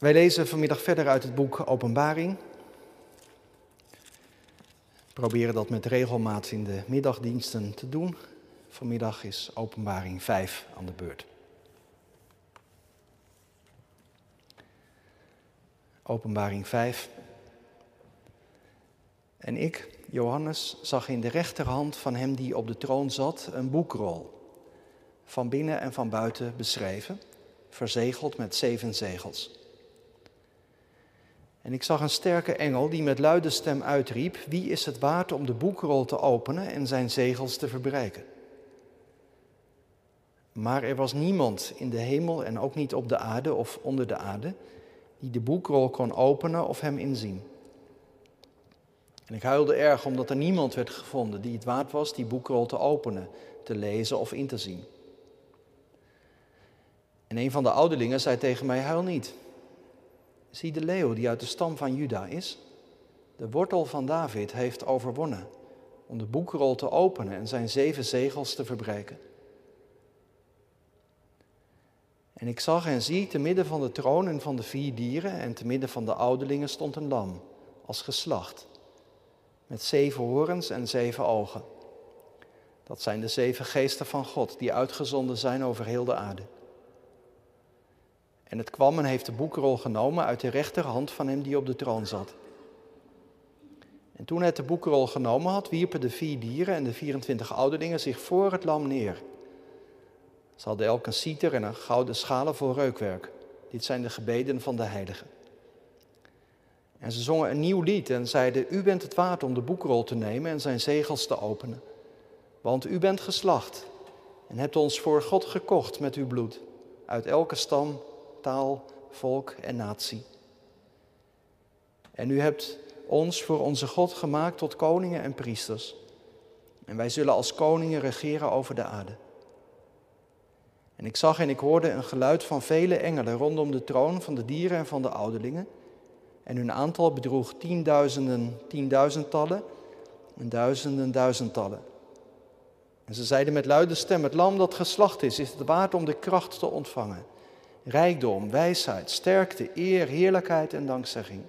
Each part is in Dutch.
Wij lezen vanmiddag verder uit het boek Openbaring. We proberen dat met regelmaat in de middagdiensten te doen. Vanmiddag is Openbaring 5 aan de beurt. Openbaring 5. En ik, Johannes, zag in de rechterhand van hem die op de troon zat een boekrol, van binnen en van buiten beschreven, verzegeld met zeven zegels. En ik zag een sterke engel die met luide stem uitriep: Wie is het waard om de boekrol te openen en zijn zegels te verbreken? Maar er was niemand in de hemel en ook niet op de aarde of onder de aarde die de boekrol kon openen of hem inzien. En ik huilde erg omdat er niemand werd gevonden die het waard was die boekrol te openen, te lezen of in te zien. En een van de ouderlingen zei tegen mij: Huil niet. Zie de leeuw die uit de stam van Juda is. De wortel van David heeft overwonnen om de boekrol te openen en zijn zeven zegels te verbreken. En ik zag en zie, te midden van de troon en van de vier dieren en te midden van de ouderlingen stond een lam, als geslacht, met zeven horens en zeven ogen. Dat zijn de zeven geesten van God, die uitgezonden zijn over heel de aarde. En het kwam en heeft de boekrol genomen uit de rechterhand van hem die op de troon zat. En toen het de boekrol genomen had, wierpen de vier dieren en de 24 ouderlingen zich voor het lam neer. Ze hadden elk een citer en een gouden schalen voor reukwerk. Dit zijn de gebeden van de heiligen. En ze zongen een nieuw lied en zeiden: U bent het waard om de boekrol te nemen en zijn zegels te openen. Want u bent geslacht en hebt ons voor God gekocht met uw bloed, uit elke stam, taal, volk en natie. En u hebt ons voor onze God gemaakt tot koningen en priesters. En wij zullen als koningen regeren over de aarde. En ik zag en ik hoorde een geluid van vele engelen rondom de troon van de dieren en van de ouderlingen. En hun aantal bedroeg tienduizenden, tienduizendtallen en duizenden, duizendtallen. En ze zeiden met luide stem: Het lam dat geslacht is, is het waard om de kracht te ontvangen. Rijkdom, wijsheid, sterkte, eer, heerlijkheid en dankzegging.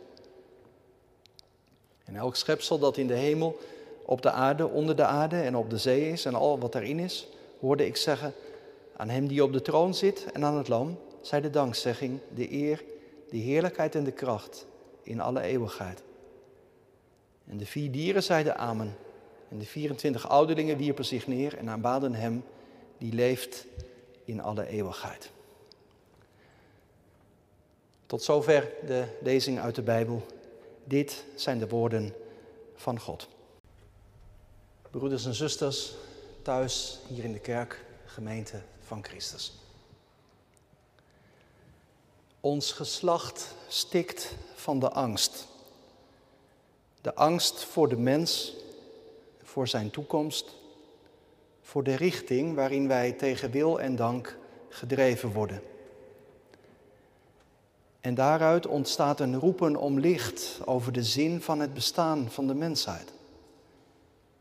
En elk schepsel dat in de hemel, op de aarde, onder de aarde en op de zee is en al wat erin is, hoorde ik zeggen: aan hem die op de troon zit en aan het lam, zij de dankzegging, de eer, de heerlijkheid en de kracht in alle eeuwigheid. En de vier dieren zeiden amen. En de 24 ouderlingen wierpen zich neer en aanbaden hem die leeft in alle eeuwigheid. Tot zover de lezing uit de Bijbel. Dit zijn de woorden van God. Broeders en zusters, thuis hier in de kerk, gemeente van Christus. Ons geslacht stikt van de angst. De angst voor de mens, voor zijn toekomst, voor de richting waarin wij tegen wil en dank gedreven worden. En daaruit ontstaat een roepen om licht over de zin van het bestaan van de mensheid.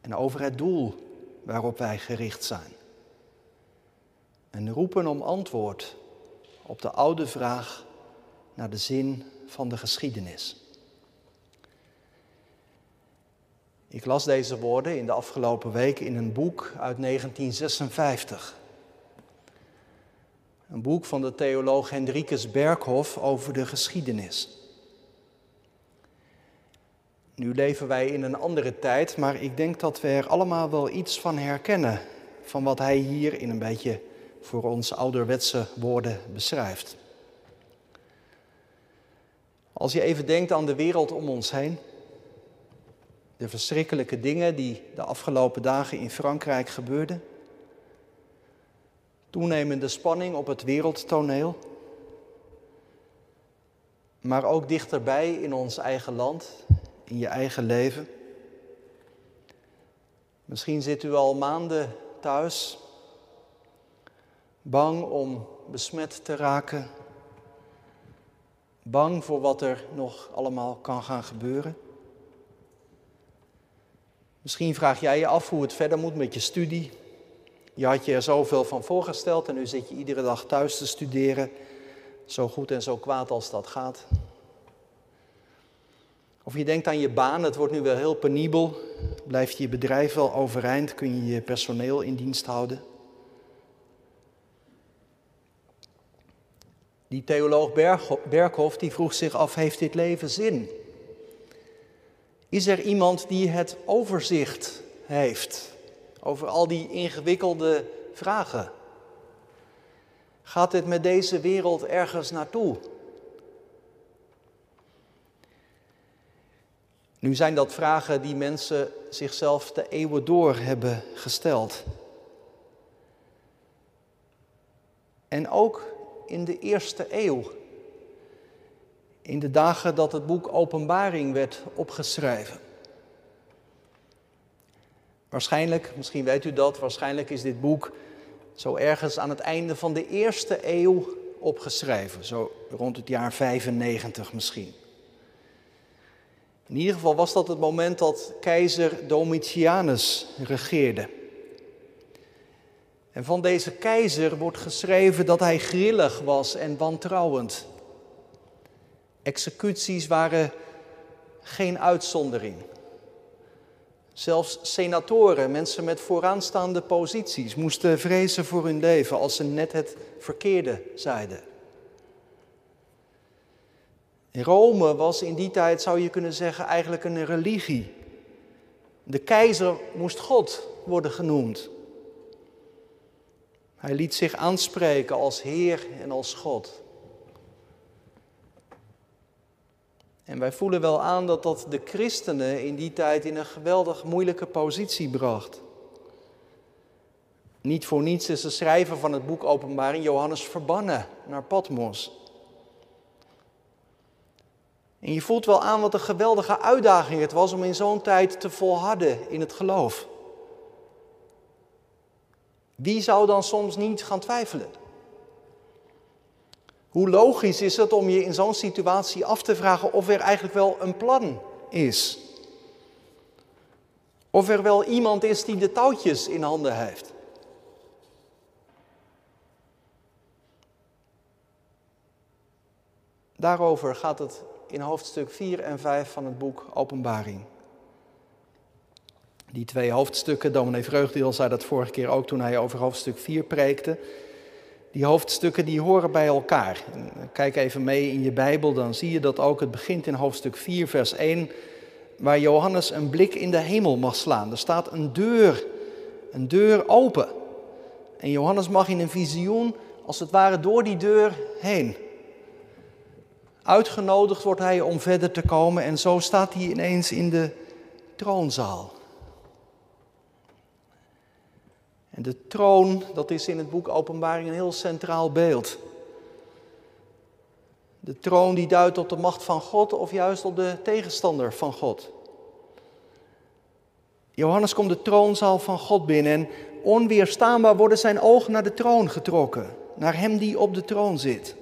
En over het doel waarop wij gericht zijn. En roepen om antwoord op de oude vraag naar de zin van de geschiedenis. Ik las deze woorden in de afgelopen week in een boek uit 1956. Een boek van de theoloog Hendrikus Berghof over de geschiedenis. Nu leven wij in een andere tijd, maar ik denk dat we er allemaal wel iets van herkennen. Van wat hij hier in een beetje voor ons ouderwetse woorden beschrijft. Als je even denkt aan de wereld om ons heen, de verschrikkelijke dingen die de afgelopen dagen in Frankrijk gebeurden, toenemende spanning op het wereldtoneel, maar ook dichterbij in ons eigen land, in je eigen leven. Misschien zit u al maanden thuis Bang om besmet te raken. Bang voor wat er nog allemaal kan gaan gebeuren. Misschien vraag jij je af hoe het verder moet met je studie. Je had je er zoveel van voorgesteld en nu zit je iedere dag thuis te studeren zo goed en zo kwaad als dat gaat. Of je denkt aan je baan, het wordt nu wel heel penibel. Blijft je bedrijf wel overeind? Kun je je personeel in dienst houden? Die theoloog Berghof die vroeg zich af, heeft dit leven zin? Is er iemand die het overzicht heeft over al die ingewikkelde vragen? Gaat het met deze wereld ergens naartoe? Nu zijn dat vragen die mensen zichzelf de eeuwen door hebben gesteld. En ook in de eerste eeuw, in de dagen dat het boek Openbaring werd opgeschreven. Waarschijnlijk, misschien weet u dat, waarschijnlijk is dit boek zo ergens aan het einde van de eerste eeuw opgeschreven, zo rond het jaar 95 misschien. In ieder geval was dat het moment dat keizer Domitianus regeerde. En van deze keizer wordt geschreven dat hij grillig was en wantrouwend. Executies waren geen uitzondering. Zelfs senatoren, mensen met vooraanstaande posities, moesten vrezen voor hun leven als ze net het verkeerde zeiden. Rome was in die tijd, zou je kunnen zeggen, eigenlijk een religie. De keizer moest God worden genoemd. Hij liet zich aanspreken als Heer en als God. En wij voelen wel aan dat dat de christenen in die tijd in een geweldig moeilijke positie bracht. Niet voor niets is de schrijver van het boek Openbaring Johannes verbannen naar Patmos. En je voelt wel aan wat een geweldige uitdaging het was om in zo'n tijd te volharden in het geloof. Wie zou dan soms niet gaan twijfelen? Hoe logisch is het om je in zo'n situatie af te vragen of er eigenlijk wel een plan is? Of er wel iemand is die de touwtjes in handen heeft? Daarover gaat het in hoofdstuk 4 en 5 van het boek Openbaring. Die twee hoofdstukken, dominee Vreugdeel zei dat vorige keer ook toen hij over hoofdstuk 4 preekte. Die hoofdstukken die horen bij elkaar. Kijk even mee in je Bijbel, dan zie je dat ook. Het begint in hoofdstuk 4, vers 1, waar Johannes een blik in de hemel mag slaan. Er staat een deur, een deur open. En Johannes mag in een visioen, als het ware, door die deur heen. Uitgenodigd wordt hij om verder te komen en zo staat hij ineens in de troonzaal. De troon, dat is in het boek Openbaring een heel centraal beeld. De troon die duidt op de macht van God of juist op de tegenstander van God. Johannes komt de troonzaal van God binnen en onweerstaanbaar worden zijn ogen naar de troon getrokken, naar hem die op de troon zit.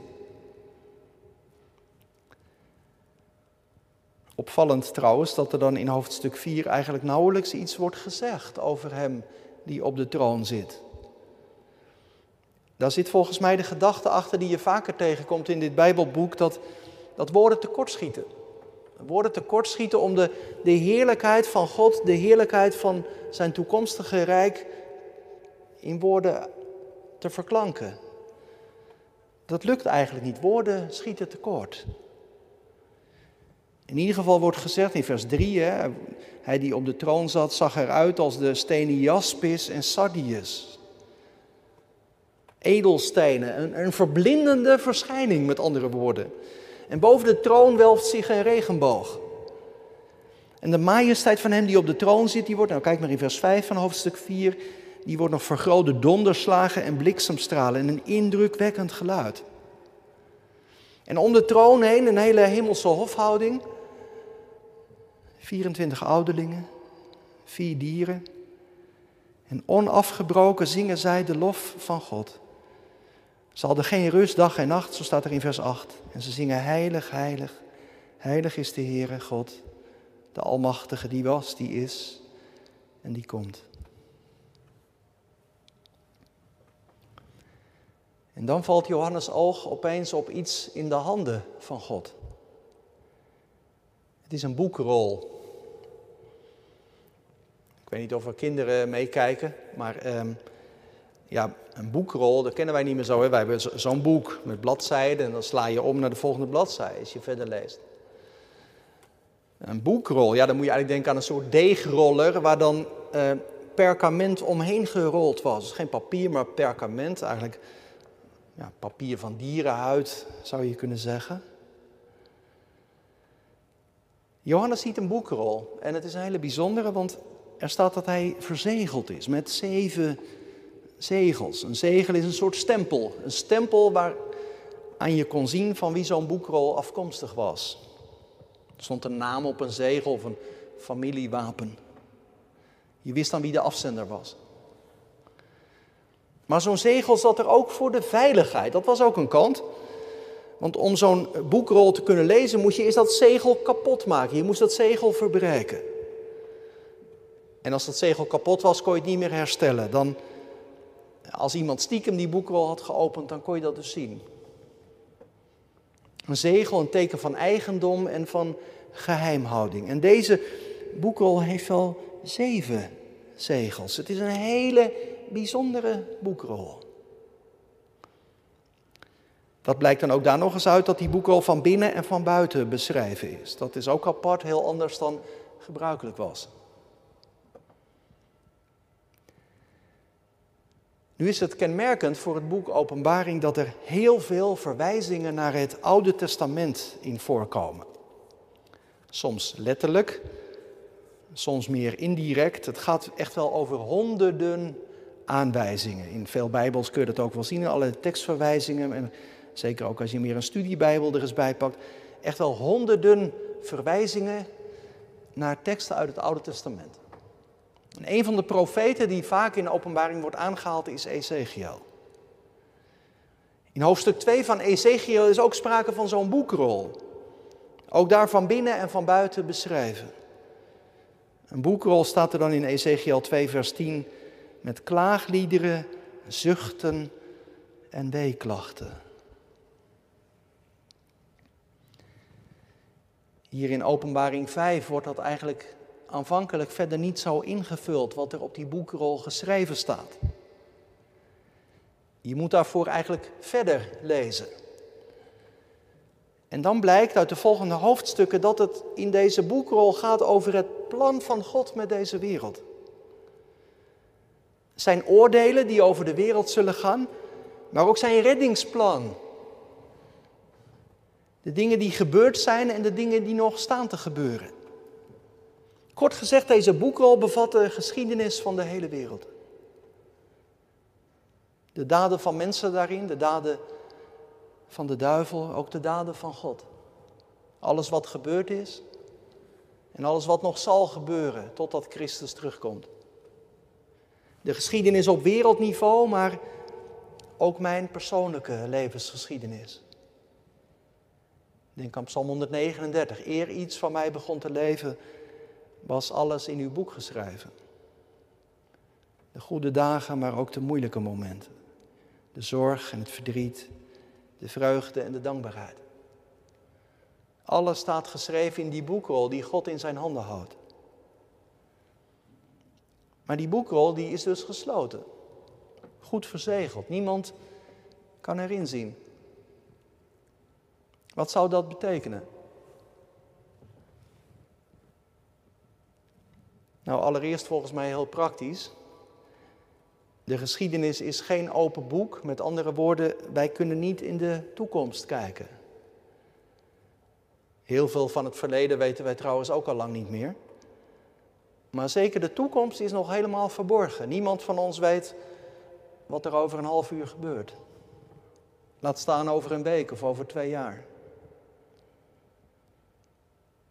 Opvallend trouwens dat er dan in hoofdstuk 4 eigenlijk nauwelijks iets wordt gezegd over hem die op de troon zit. Daar zit volgens mij de gedachte achter die je vaker tegenkomt in dit Bijbelboek, dat, dat woorden tekortschieten. Woorden tekortschieten om de, de heerlijkheid van God, de heerlijkheid van zijn toekomstige rijk in woorden te verklanken. Dat lukt eigenlijk niet. Woorden schieten tekort. In ieder geval wordt gezegd in vers 3, hè, hij die op de troon zat zag eruit als de stenen jaspis en sardius. Edelstenen, een, een verblindende verschijning met andere woorden. En boven de troon welft zich een regenboog. En de majesteit van hem die op de troon zit, die wordt, nou kijk maar in vers 5 van hoofdstuk 4, die wordt nog vergroot door donderslagen en bliksemstralen en een indrukwekkend geluid. En om de troon heen een hele hemelse hofhouding 24 ouderlingen, vier dieren. En onafgebroken zingen zij de lof van God. Ze hadden geen rust dag en nacht, zo staat er in vers 8. En ze zingen heilig, heilig, heilig is de Heere God, de Almachtige, die was, die is en die komt. En dan valt Johannes' oog opeens op iets in de handen van God. Het is een boekrol. Ik weet niet of er kinderen meekijken, maar ehm, ja, een boekrol, dat kennen wij niet meer zo. Hè? Wij hebben zo'n boek met bladzijden en dan sla je om naar de volgende bladzijde als je verder leest. Een boekrol, ja, dan moet je eigenlijk denken aan een soort deegroller waar dan uh, perkament omheen gerold was. Dus geen papier, maar perkament. Eigenlijk ja, papier van dierenhuid, zou je kunnen zeggen. Johannes ziet een boekrol en het is een hele bijzondere, want er staat dat hij verzegeld is met zeven zegels. Een zegel is een soort stempel. Een stempel waar aan je kon zien van wie zo'n boekrol afkomstig was. Er stond een naam op een zegel of een familiewapen. Je wist dan wie de afzender was. Maar zo'n zegel zat er ook voor de veiligheid. Dat was ook een kant. Want om zo'n boekrol te kunnen lezen, moest je eerst dat zegel kapot maken. Je moest dat zegel verbreken. En als dat zegel kapot was, kon je het niet meer herstellen. Dan, als iemand stiekem die boekrol had geopend, dan kon je dat dus zien. Een zegel, een teken van eigendom en van geheimhouding. En deze boekrol heeft wel zeven zegels. Het is een hele bijzondere boekrol. Dat blijkt dan ook daar nog eens uit dat die boekrol van binnen en van buiten beschrijven is. Dat is ook apart, heel anders dan gebruikelijk was. Nu is het kenmerkend voor het boek Openbaring dat er heel veel verwijzingen naar het Oude Testament in voorkomen. Soms letterlijk, soms meer indirect. Het gaat echt wel over honderden aanwijzingen. In veel Bijbels kun je dat ook wel zien, in alle tekstverwijzingen. En zeker ook als je meer een studiebijbel er eens bij pakt. Echt wel honderden verwijzingen naar teksten uit het Oude Testament. En een van de profeten die vaak in de openbaring wordt aangehaald is Ezekiel. In hoofdstuk 2 van Ezekiel is ook sprake van zo'n boekrol. Ook daar van binnen en van buiten beschrijven. Een boekrol staat er dan in Ezekiel 2, vers 10 met klaagliederen, zuchten en weeklachten. Hier in Openbaring 5 wordt dat eigenlijk aanvankelijk verder niet zo ingevuld wat er op die boekrol geschreven staat. Je moet daarvoor eigenlijk verder lezen. En dan blijkt uit de volgende hoofdstukken dat het in deze boekrol gaat over het plan van God met deze wereld. Zijn oordelen die over de wereld zullen gaan, maar ook zijn reddingsplan. De dingen die gebeurd zijn en de dingen die nog staan te gebeuren. Kort gezegd, deze boekrol bevat de geschiedenis van de hele wereld. De daden van mensen daarin, de daden van de duivel, ook de daden van God. Alles wat gebeurd is en alles wat nog zal gebeuren totdat Christus terugkomt. De geschiedenis op wereldniveau, maar ook mijn persoonlijke levensgeschiedenis. Denk aan Psalm 139. Eer iets van mij begon te leven, was alles in uw boek geschreven. De goede dagen, maar ook de moeilijke momenten. De zorg en het verdriet, de vreugde en de dankbaarheid. Alles staat geschreven in die boekrol die God in zijn handen houdt. Maar die boekrol die is dus gesloten. Goed verzegeld. Niemand kan erin zien. Wat zou dat betekenen? Nou, allereerst volgens mij heel praktisch. De geschiedenis is geen open boek. Met andere woorden, wij kunnen niet in de toekomst kijken. Heel veel van het verleden weten wij trouwens ook al lang niet meer. Maar zeker de toekomst is nog helemaal verborgen. Niemand van ons weet wat er over een half uur gebeurt. Laat staan over een week of over twee jaar.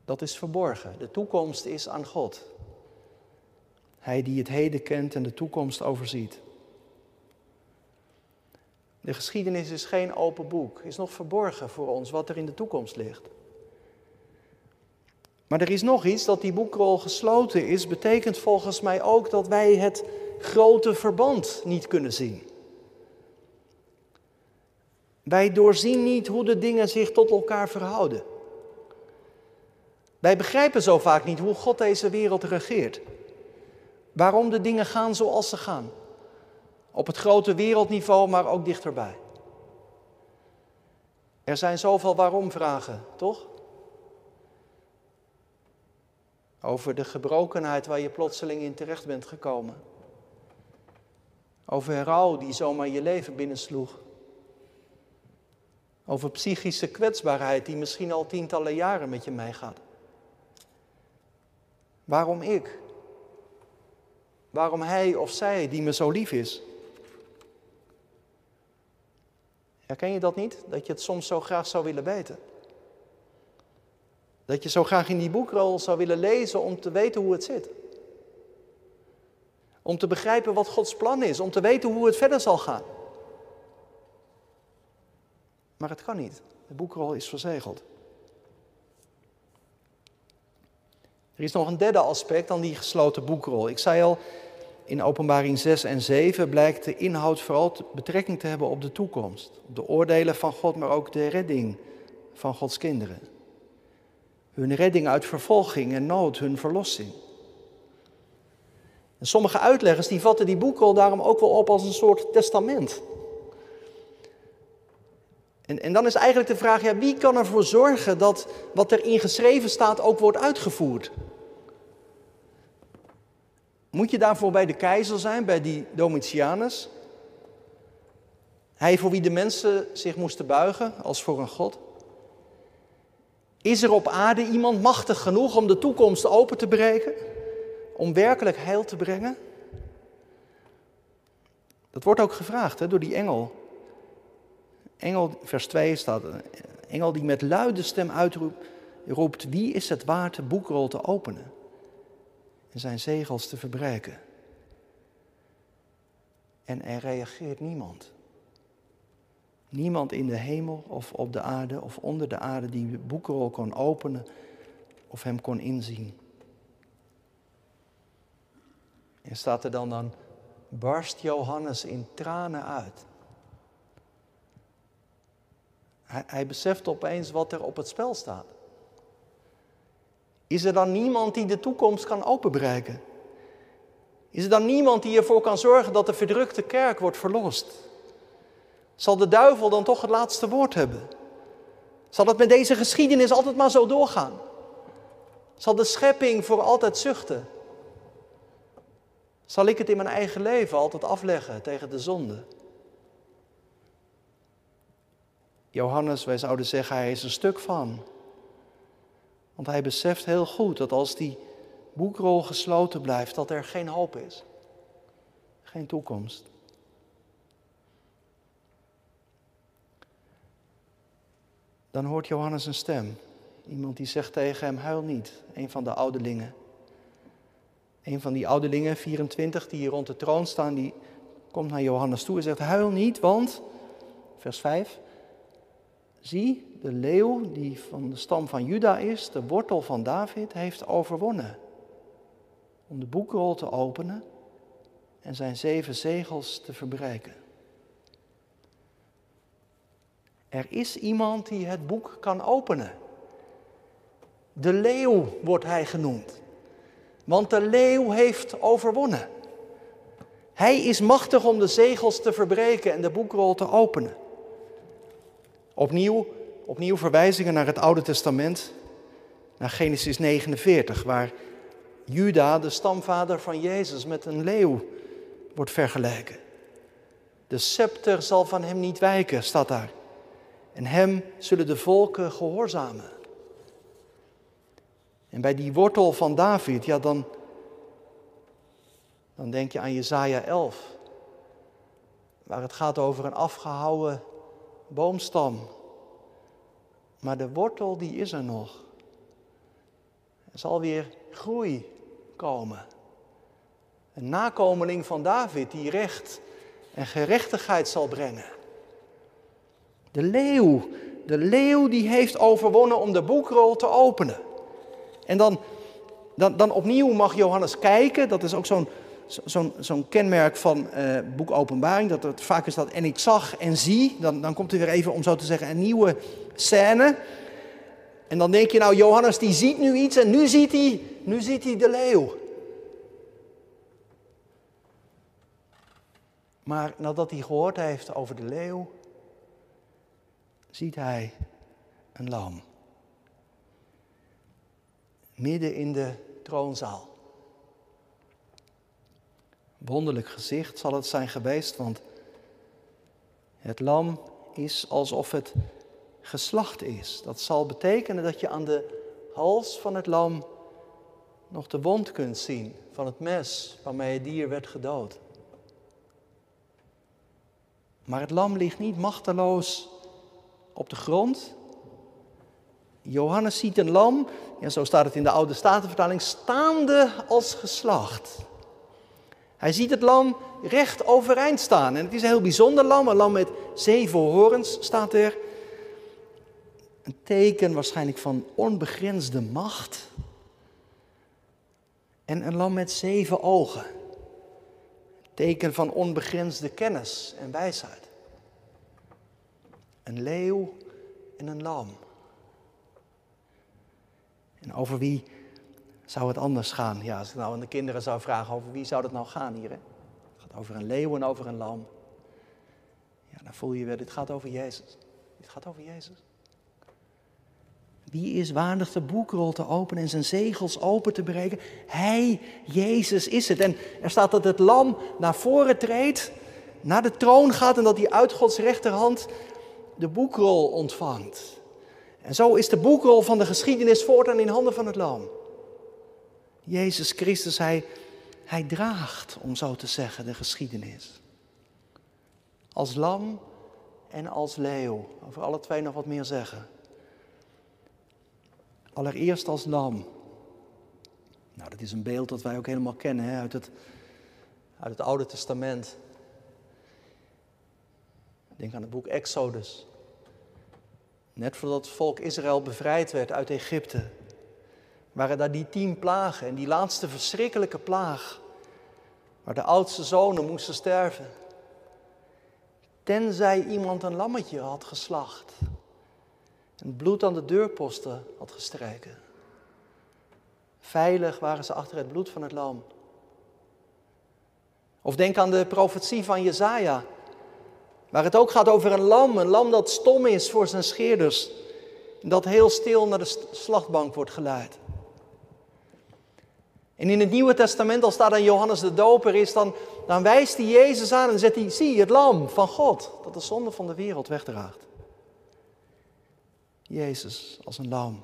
Dat is verborgen. De toekomst is aan God. Hij die het heden kent en de toekomst overziet. De geschiedenis is geen open boek, is nog verborgen voor ons wat er in de toekomst ligt. Maar er is nog iets, dat die boekrol gesloten is, betekent volgens mij ook dat wij het grote verband niet kunnen zien. Wij doorzien niet hoe de dingen zich tot elkaar verhouden. Wij begrijpen zo vaak niet hoe God deze wereld regeert. Waarom de dingen gaan zoals ze gaan. Op het grote wereldniveau, maar ook dichterbij. Er zijn zoveel waarom-vragen, toch? Over de gebrokenheid waar je plotseling in terecht bent gekomen. Over rouw die zomaar je leven binnensloeg. Over psychische kwetsbaarheid die misschien al tientallen jaren met je meegaat. Waarom ik? Waarom hij of zij die me zo lief is? Herken je dat niet? Dat je het soms zo graag zou willen weten? Dat je zo graag in die boekrol zou willen lezen om te weten hoe het zit. Om te begrijpen wat Gods plan is, om te weten hoe het verder zal gaan. Maar het kan niet. De boekrol is verzegeld. Er is nog een derde aspect aan die gesloten boekrol. Ik zei al, in openbaring 6 en 7 blijkt de inhoud vooral betrekking te hebben op de toekomst. Op de oordelen van God, maar ook de redding van Gods kinderen. Hun redding uit vervolging en nood, hun verlossing. En sommige uitleggers die vatten die boekrol daarom ook wel op als een soort testament. En, en dan is eigenlijk de vraag, wie kan ervoor zorgen dat wat erin geschreven staat ook wordt uitgevoerd? Moet je daarvoor bij de keizer zijn, bij die Domitianus? Hij voor wie de mensen zich moesten buigen als voor een god? Is er op aarde iemand machtig genoeg om de toekomst open te breken? Om werkelijk heil te brengen? Dat wordt ook gevraagd hè, door die engel. Engel, vers 2 staat, engel die met luide stem uitroept, wie is het waard de boekrol te openen en zijn zegels te verbreken? En er reageert niemand. Niemand in de hemel of op de aarde of onder de aarde die de boekrol kon openen of hem kon inzien. En staat er dan dan, barst Johannes in tranen uit. Hij, hij beseft opeens wat er op het spel staat. Is er dan niemand die de toekomst kan openbreken? Is er dan niemand die ervoor kan zorgen dat de verdrukte kerk wordt verlost? Zal de duivel dan toch het laatste woord hebben? Zal het met deze geschiedenis altijd maar zo doorgaan? Zal de schepping voor altijd zuchten? Zal ik het in mijn eigen leven altijd afleggen tegen de zonde? Johannes, wij zouden zeggen, hij is een stuk van. Want hij beseft heel goed dat als die boekrol gesloten blijft, dat er geen hoop is. Geen toekomst. Dan hoort Johannes een stem. Iemand die zegt tegen hem, huil niet. Een van de ouderlingen. Een van die ouderlingen, 24, die hier rond de troon staan, die komt naar Johannes toe en zegt, huil niet, want, vers 5, Zie, de leeuw die van de stam van Juda is, de wortel van David, heeft overwonnen. Om de boekrol te openen en zijn zeven zegels te verbreken. Er is iemand die het boek kan openen. De leeuw wordt hij genoemd. Want de leeuw heeft overwonnen. Hij is machtig om de zegels te verbreken en de boekrol te openen. Opnieuw, opnieuw verwijzingen naar het Oude Testament, naar Genesis 49, waar Juda, de stamvader van Jezus, met een leeuw wordt vergeleken. De scepter zal van hem niet wijken, staat daar. En hem zullen de volken gehoorzamen. En bij die wortel van David, ja, dan, dan denk je aan Jesaja 11, waar het gaat over een afgehouwen boomstam. Maar de wortel die is er nog. Er zal weer groei komen. Een nakomeling van David die recht en gerechtigheid zal brengen. De leeuw, de leeuw die heeft overwonnen om de boekrol te openen. En dan, dan, dan opnieuw mag Johannes kijken, dat is ook zo'n zo'n kenmerk van uh, boek Openbaring. Dat het vaak is dat en ik zag en zie. Dan, dan komt er weer even, om zo te zeggen, een nieuwe scène. En dan denk je, nou, Johannes die ziet nu iets en nu ziet hij, nu ziet hij de leeuw. Maar nadat hij gehoord heeft over de leeuw, ziet hij een lam. Midden in de troonzaal. Wonderlijk gezicht zal het zijn geweest, want het lam is alsof het geslacht is. Dat zal betekenen dat je aan de hals van het lam nog de wond kunt zien van het mes waarmee het dier werd gedood. Maar het lam ligt niet machteloos op de grond. Johannes ziet een lam, ja, zo staat het in de Oude Statenvertaling, staande als geslacht. Hij ziet het lam recht overeind staan. En het is een heel bijzonder lam, een lam met zeven horens staat er. Een teken waarschijnlijk van onbegrensde macht. En een lam met zeven ogen. Een teken van onbegrensde kennis en wijsheid. Een leeuw en een lam. En over wie zou het anders gaan? Ja, als ik nou aan de kinderen zou vragen, over wie zou het nou gaan hier? Hè? Het gaat over een leeuw en over een lam. Ja, dan voel je weer, dit gaat over Jezus. Dit gaat over Jezus. Wie is waardig de boekrol te openen en zijn zegels open te breken? Hij, Jezus, is het. En er staat dat het lam naar voren treedt, naar de troon gaat en dat hij uit Gods rechterhand de boekrol ontvangt. En zo is de boekrol van de geschiedenis voortaan in handen van het lam. Jezus Christus, hij, hij draagt, om zo te zeggen, de geschiedenis. Als lam en als leeuw. Over alle twee nog wat meer zeggen. Allereerst als lam. Nou, dat is een beeld dat wij ook helemaal kennen hè, uit, het, uit het Oude Testament. Denk aan het boek Exodus. Net voordat het volk Israël bevrijd werd uit Egypte, waren daar die tien plagen. En die laatste verschrikkelijke plaag, waar de oudste zonen moesten sterven. Tenzij iemand een lammetje had geslacht en bloed aan de deurposten had gestreken. Veilig waren ze achter het bloed van het lam. Of denk aan de profetie van Jezaja, waar het ook gaat over een lam, een lam dat stom is voor zijn scheerders, en dat heel stil naar de slachtbank wordt geleid. En in het Nieuwe Testament, als daar dan Johannes de Doper is, dan, dan wijst hij Jezus aan en zegt hij, zie het lam van God, dat de zonde van de wereld wegdraagt. Jezus als een lam,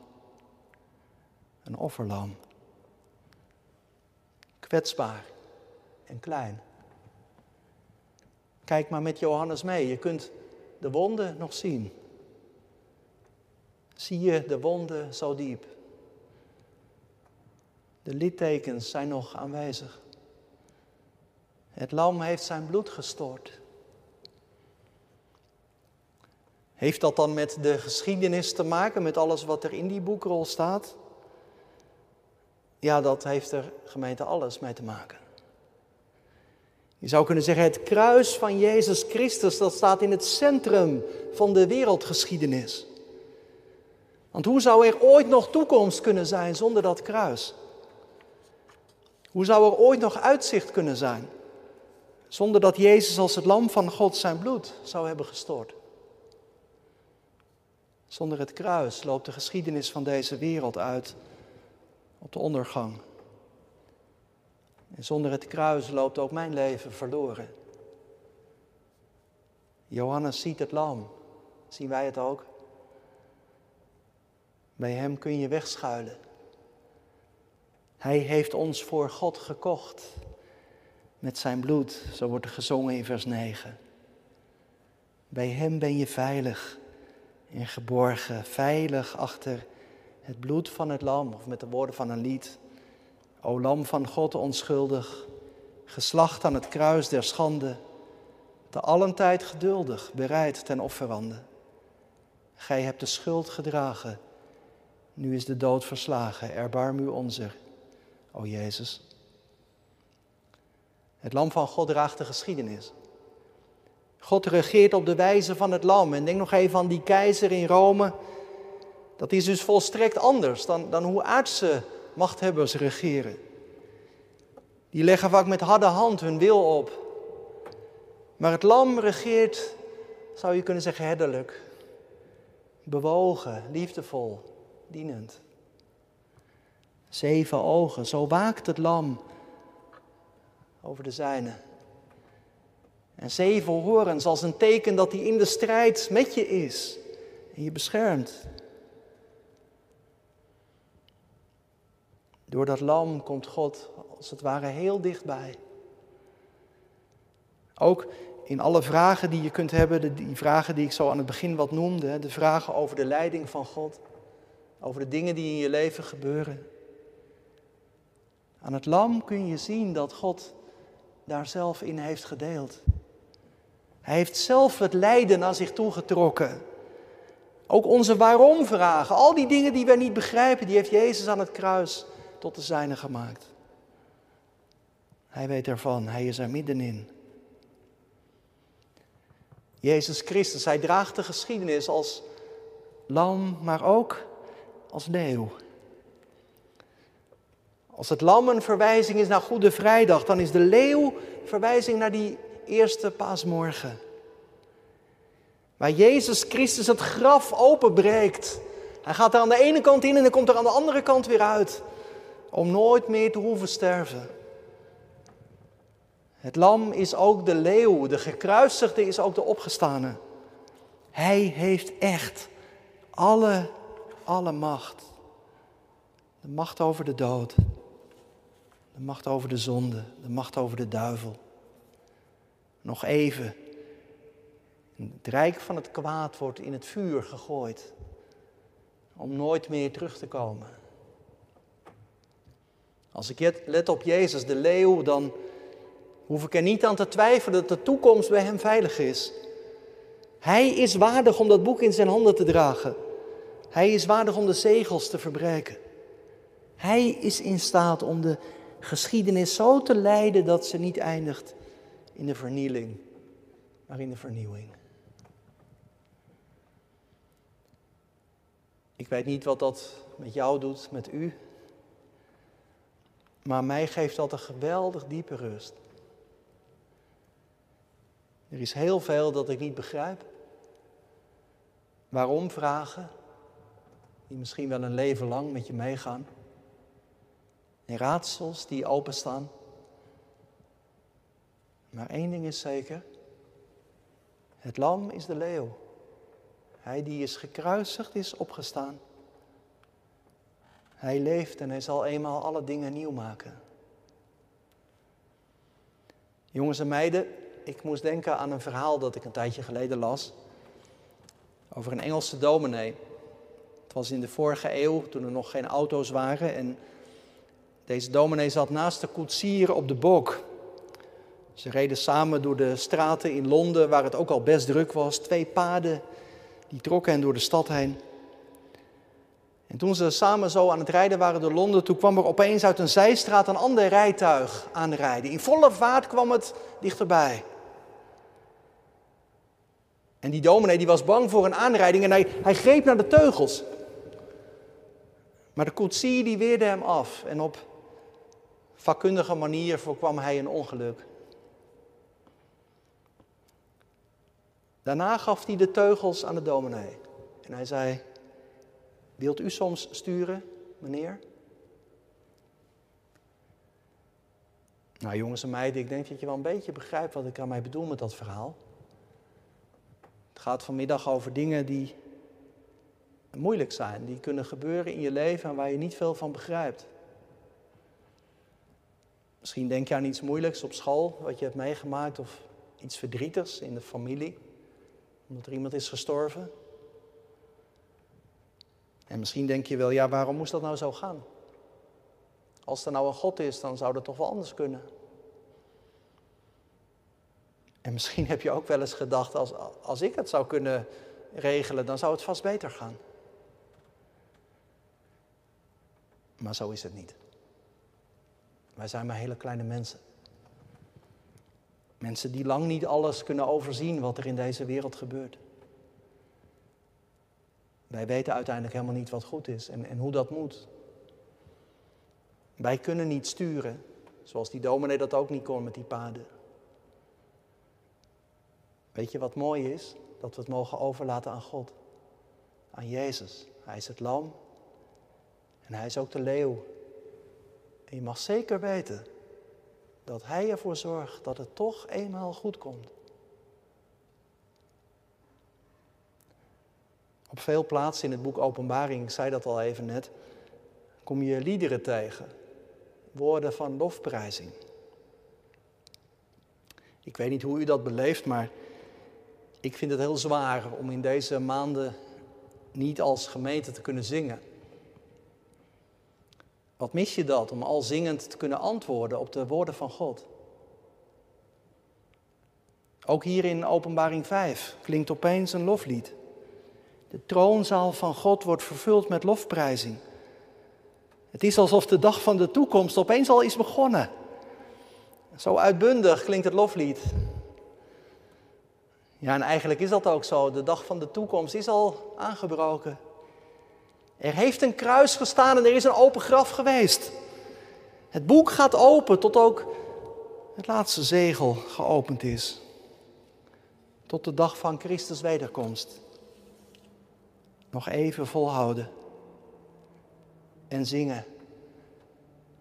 een offerlam, kwetsbaar en klein. Kijk maar met Johannes mee, je kunt de wonden nog zien. Zie je de wonden zo diep? De littekens zijn nog aanwezig. Het lam heeft zijn bloed gestort. Heeft dat dan met de geschiedenis te maken, met alles wat er in die boekrol staat? Ja, dat heeft er gemeente alles mee te maken. Je zou kunnen zeggen, het kruis van Jezus Christus, dat staat in het centrum van de wereldgeschiedenis. Want hoe zou er ooit nog toekomst kunnen zijn zonder dat kruis? Hoe zou er ooit nog uitzicht kunnen zijn zonder dat Jezus als het lam van God zijn bloed zou hebben gestort? Zonder het kruis loopt de geschiedenis van deze wereld uit op de ondergang. En zonder het kruis loopt ook mijn leven verloren. Johannes ziet het lam. Zien wij het ook? Bij hem kun je wegschuilen. Hij heeft ons voor God gekocht met zijn bloed, zo wordt er gezongen in vers 9. Bij hem ben je veilig en geborgen, veilig achter het bloed van het lam, of met de woorden van een lied. O lam van God onschuldig, geslacht aan het kruis der schande, te allen tijd geduldig, bereid ten offerande. Gij hebt de schuld gedragen, nu is de dood verslagen, erbarm u onzer, o Jezus. Het lam van God draagt de geschiedenis. God regeert op de wijze van het lam. En denk nog even aan die keizer in Rome. Dat is dus volstrekt anders dan, dan hoe aardse machthebbers regeren. Die leggen vaak met harde hand hun wil op. Maar het lam regeert, zou je kunnen zeggen, herderlijk. Bewogen, liefdevol, dienend. Zeven ogen, zo waakt het lam over de zijne. En zeven horens als een teken dat hij in de strijd met je is en je beschermt. Door dat lam komt God als het ware heel dichtbij. Ook in alle vragen die je kunt hebben, die vragen die ik zo aan het begin wat noemde, de vragen over de leiding van God, over de dingen die in je leven gebeuren. Aan het lam kun je zien dat God daar zelf in heeft gedeeld. Hij heeft zelf het lijden naar zich toegetrokken. Ook onze waarom-vragen, al die dingen die wij niet begrijpen, die heeft Jezus aan het kruis tot de zijne gemaakt. Hij weet ervan, hij is er middenin. Jezus Christus, hij draagt de geschiedenis als lam, maar ook als leeuw. Als het lam een verwijzing is naar Goede Vrijdag, dan is de leeuw verwijzing naar die eerste paasmorgen. Waar Jezus Christus het graf openbreekt. Hij gaat er aan de ene kant in en dan komt er aan de andere kant weer uit. Om nooit meer te hoeven sterven. Het lam is ook de leeuw, de gekruisigde is ook de opgestane. Hij heeft echt alle, alle macht. De macht over de dood, de macht over de zonde, de macht over de duivel. Nog even. Het rijk van het kwaad wordt in het vuur gegooid. Om nooit meer terug te komen. Als ik let op Jezus, de leeuw, dan hoef ik er niet aan te twijfelen dat de toekomst bij hem veilig is. Hij is waardig om dat boek in zijn handen te dragen. Hij is waardig om de zegels te verbreken. Hij is in staat om de geschiedenis zo te leiden dat ze niet eindigt in de vernieling, maar in de vernieuwing. Ik weet niet wat dat met jou doet, met u, maar mij geeft dat een geweldig diepe rust. Er is heel veel dat ik niet begrijp. Waarom vragen, die misschien wel een leven lang met je meegaan. Raadsels die openstaan. Maar één ding is zeker. Het lam is de leeuw. Hij die is gekruisigd is opgestaan. Hij leeft en hij zal eenmaal alle dingen nieuw maken. Jongens en meiden, ik moest denken aan een verhaal dat ik een tijdje geleden las. Over een Engelse dominee. Het was in de vorige eeuw, toen er nog geen auto's waren. En deze dominee zat naast de koetsier op de bok. Ze reden samen door de straten in Londen, waar het ook al best druk was. Twee paden, die trokken hen door de stad heen. En toen ze samen zo aan het rijden waren door Londen, toen kwam er opeens uit een zijstraat een ander rijtuig aanrijden. In volle vaart kwam het dichterbij. En die dominee die was bang voor een aanrijding en hij, hij greep naar de teugels. Maar de koetsier die weerde hem af en op vakkundige manier voorkwam hij een ongeluk. Daarna gaf hij de teugels aan de dominee. En hij zei, wilt u soms sturen, meneer? Nou jongens en meiden, ik denk dat je wel een beetje begrijpt wat ik aan mij bedoel met dat verhaal. Het gaat vanmiddag over dingen die moeilijk zijn, die kunnen gebeuren in je leven en waar je niet veel van begrijpt. Misschien denk je aan iets moeilijks op school, wat je hebt meegemaakt, of iets verdrietigs in de familie omdat er iemand is gestorven. En misschien denk je wel, ja, waarom moest dat nou zo gaan? Als er nou een God is, dan zou dat toch wel anders kunnen. En misschien heb je ook wel eens gedacht, als, als ik het zou kunnen regelen, dan zou het vast beter gaan. Maar zo is het niet. Wij zijn maar hele kleine mensen. Mensen die lang niet alles kunnen overzien wat er in deze wereld gebeurt. Wij weten uiteindelijk helemaal niet wat goed is en, en hoe dat moet. Wij kunnen niet sturen, zoals die dominee dat ook niet kon met die paden. Weet je wat mooi is? Dat we het mogen overlaten aan God, aan Jezus. Hij is het lam en hij is ook de leeuw. En je mag zeker weten dat Hij ervoor zorgt dat het toch eenmaal goed komt. Op veel plaatsen in het boek Openbaring, ik zei dat al even net, kom je liederen tegen. Woorden van lofprijzing. Ik weet niet hoe u dat beleeft, maar ik vind het heel zwaar om in deze maanden niet als gemeente te kunnen zingen. Wat mis je dat om al zingend te kunnen antwoorden op de woorden van God? Ook hier in Openbaring 5 klinkt opeens een loflied. De troonzaal van God wordt vervuld met lofprijzing. Het is alsof de dag van de toekomst opeens al is begonnen. Zo uitbundig klinkt het loflied. Ja, en eigenlijk is dat ook zo. De dag van de toekomst is al aangebroken. Er heeft een kruis gestaan en er is een open graf geweest. Het boek gaat open tot ook het laatste zegel geopend is. Tot de dag van Christus wederkomst. Nog even volhouden en zingen.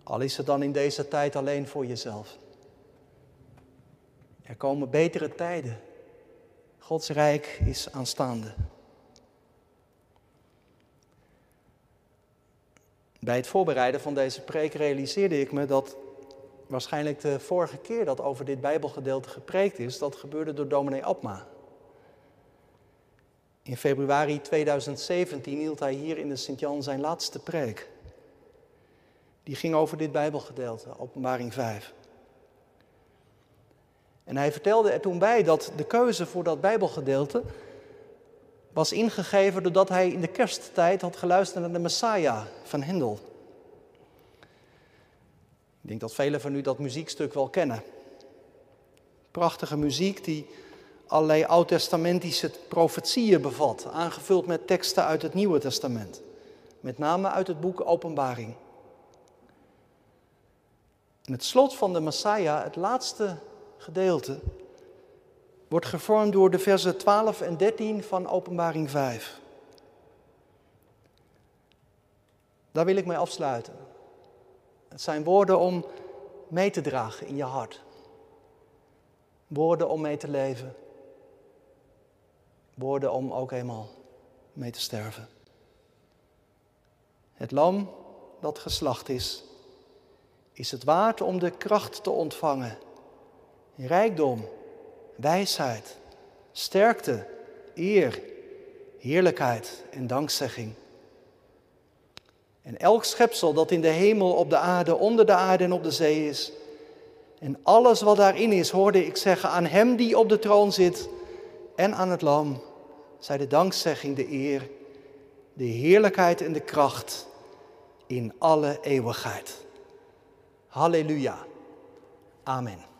Al is het dan in deze tijd alleen voor jezelf. Er komen betere tijden. Gods rijk is aanstaande. Bij het voorbereiden van deze preek realiseerde ik me dat waarschijnlijk de vorige keer dat over dit Bijbelgedeelte gepreekt is, dat gebeurde door dominee Abma. In februari 2017 hield hij hier in de Sint-Jan zijn laatste preek. Die ging over dit Bijbelgedeelte, Openbaring 5. En hij vertelde er toen bij dat de keuze voor dat Bijbelgedeelte was ingegeven doordat hij in de kersttijd had geluisterd naar de Messiah van Hendel. Ik denk dat velen van u dat muziekstuk wel kennen. Prachtige muziek die allerlei oud-testamentische profetieën bevat, aangevuld met teksten uit het Nieuwe Testament, met name uit het boek Openbaring. En het slot van de Messiah, het laatste gedeelte, wordt gevormd door de versen 12 en 13 van Openbaring 5. Daar wil ik mee afsluiten. Het zijn woorden om mee te dragen in je hart. Woorden om mee te leven. Woorden om ook eenmaal mee te sterven. Het lam dat geslacht is, is het waard om de kracht te ontvangen, rijkdom wijsheid, sterkte, eer, heerlijkheid en dankzegging. En elk schepsel dat in de hemel, op de aarde, onder de aarde en op de zee is, en alles wat daarin is, hoorde ik zeggen aan Hem die op de troon zit en aan het Lam, zij de dankzegging, de eer, de heerlijkheid en de kracht in alle eeuwigheid. Halleluja. Amen.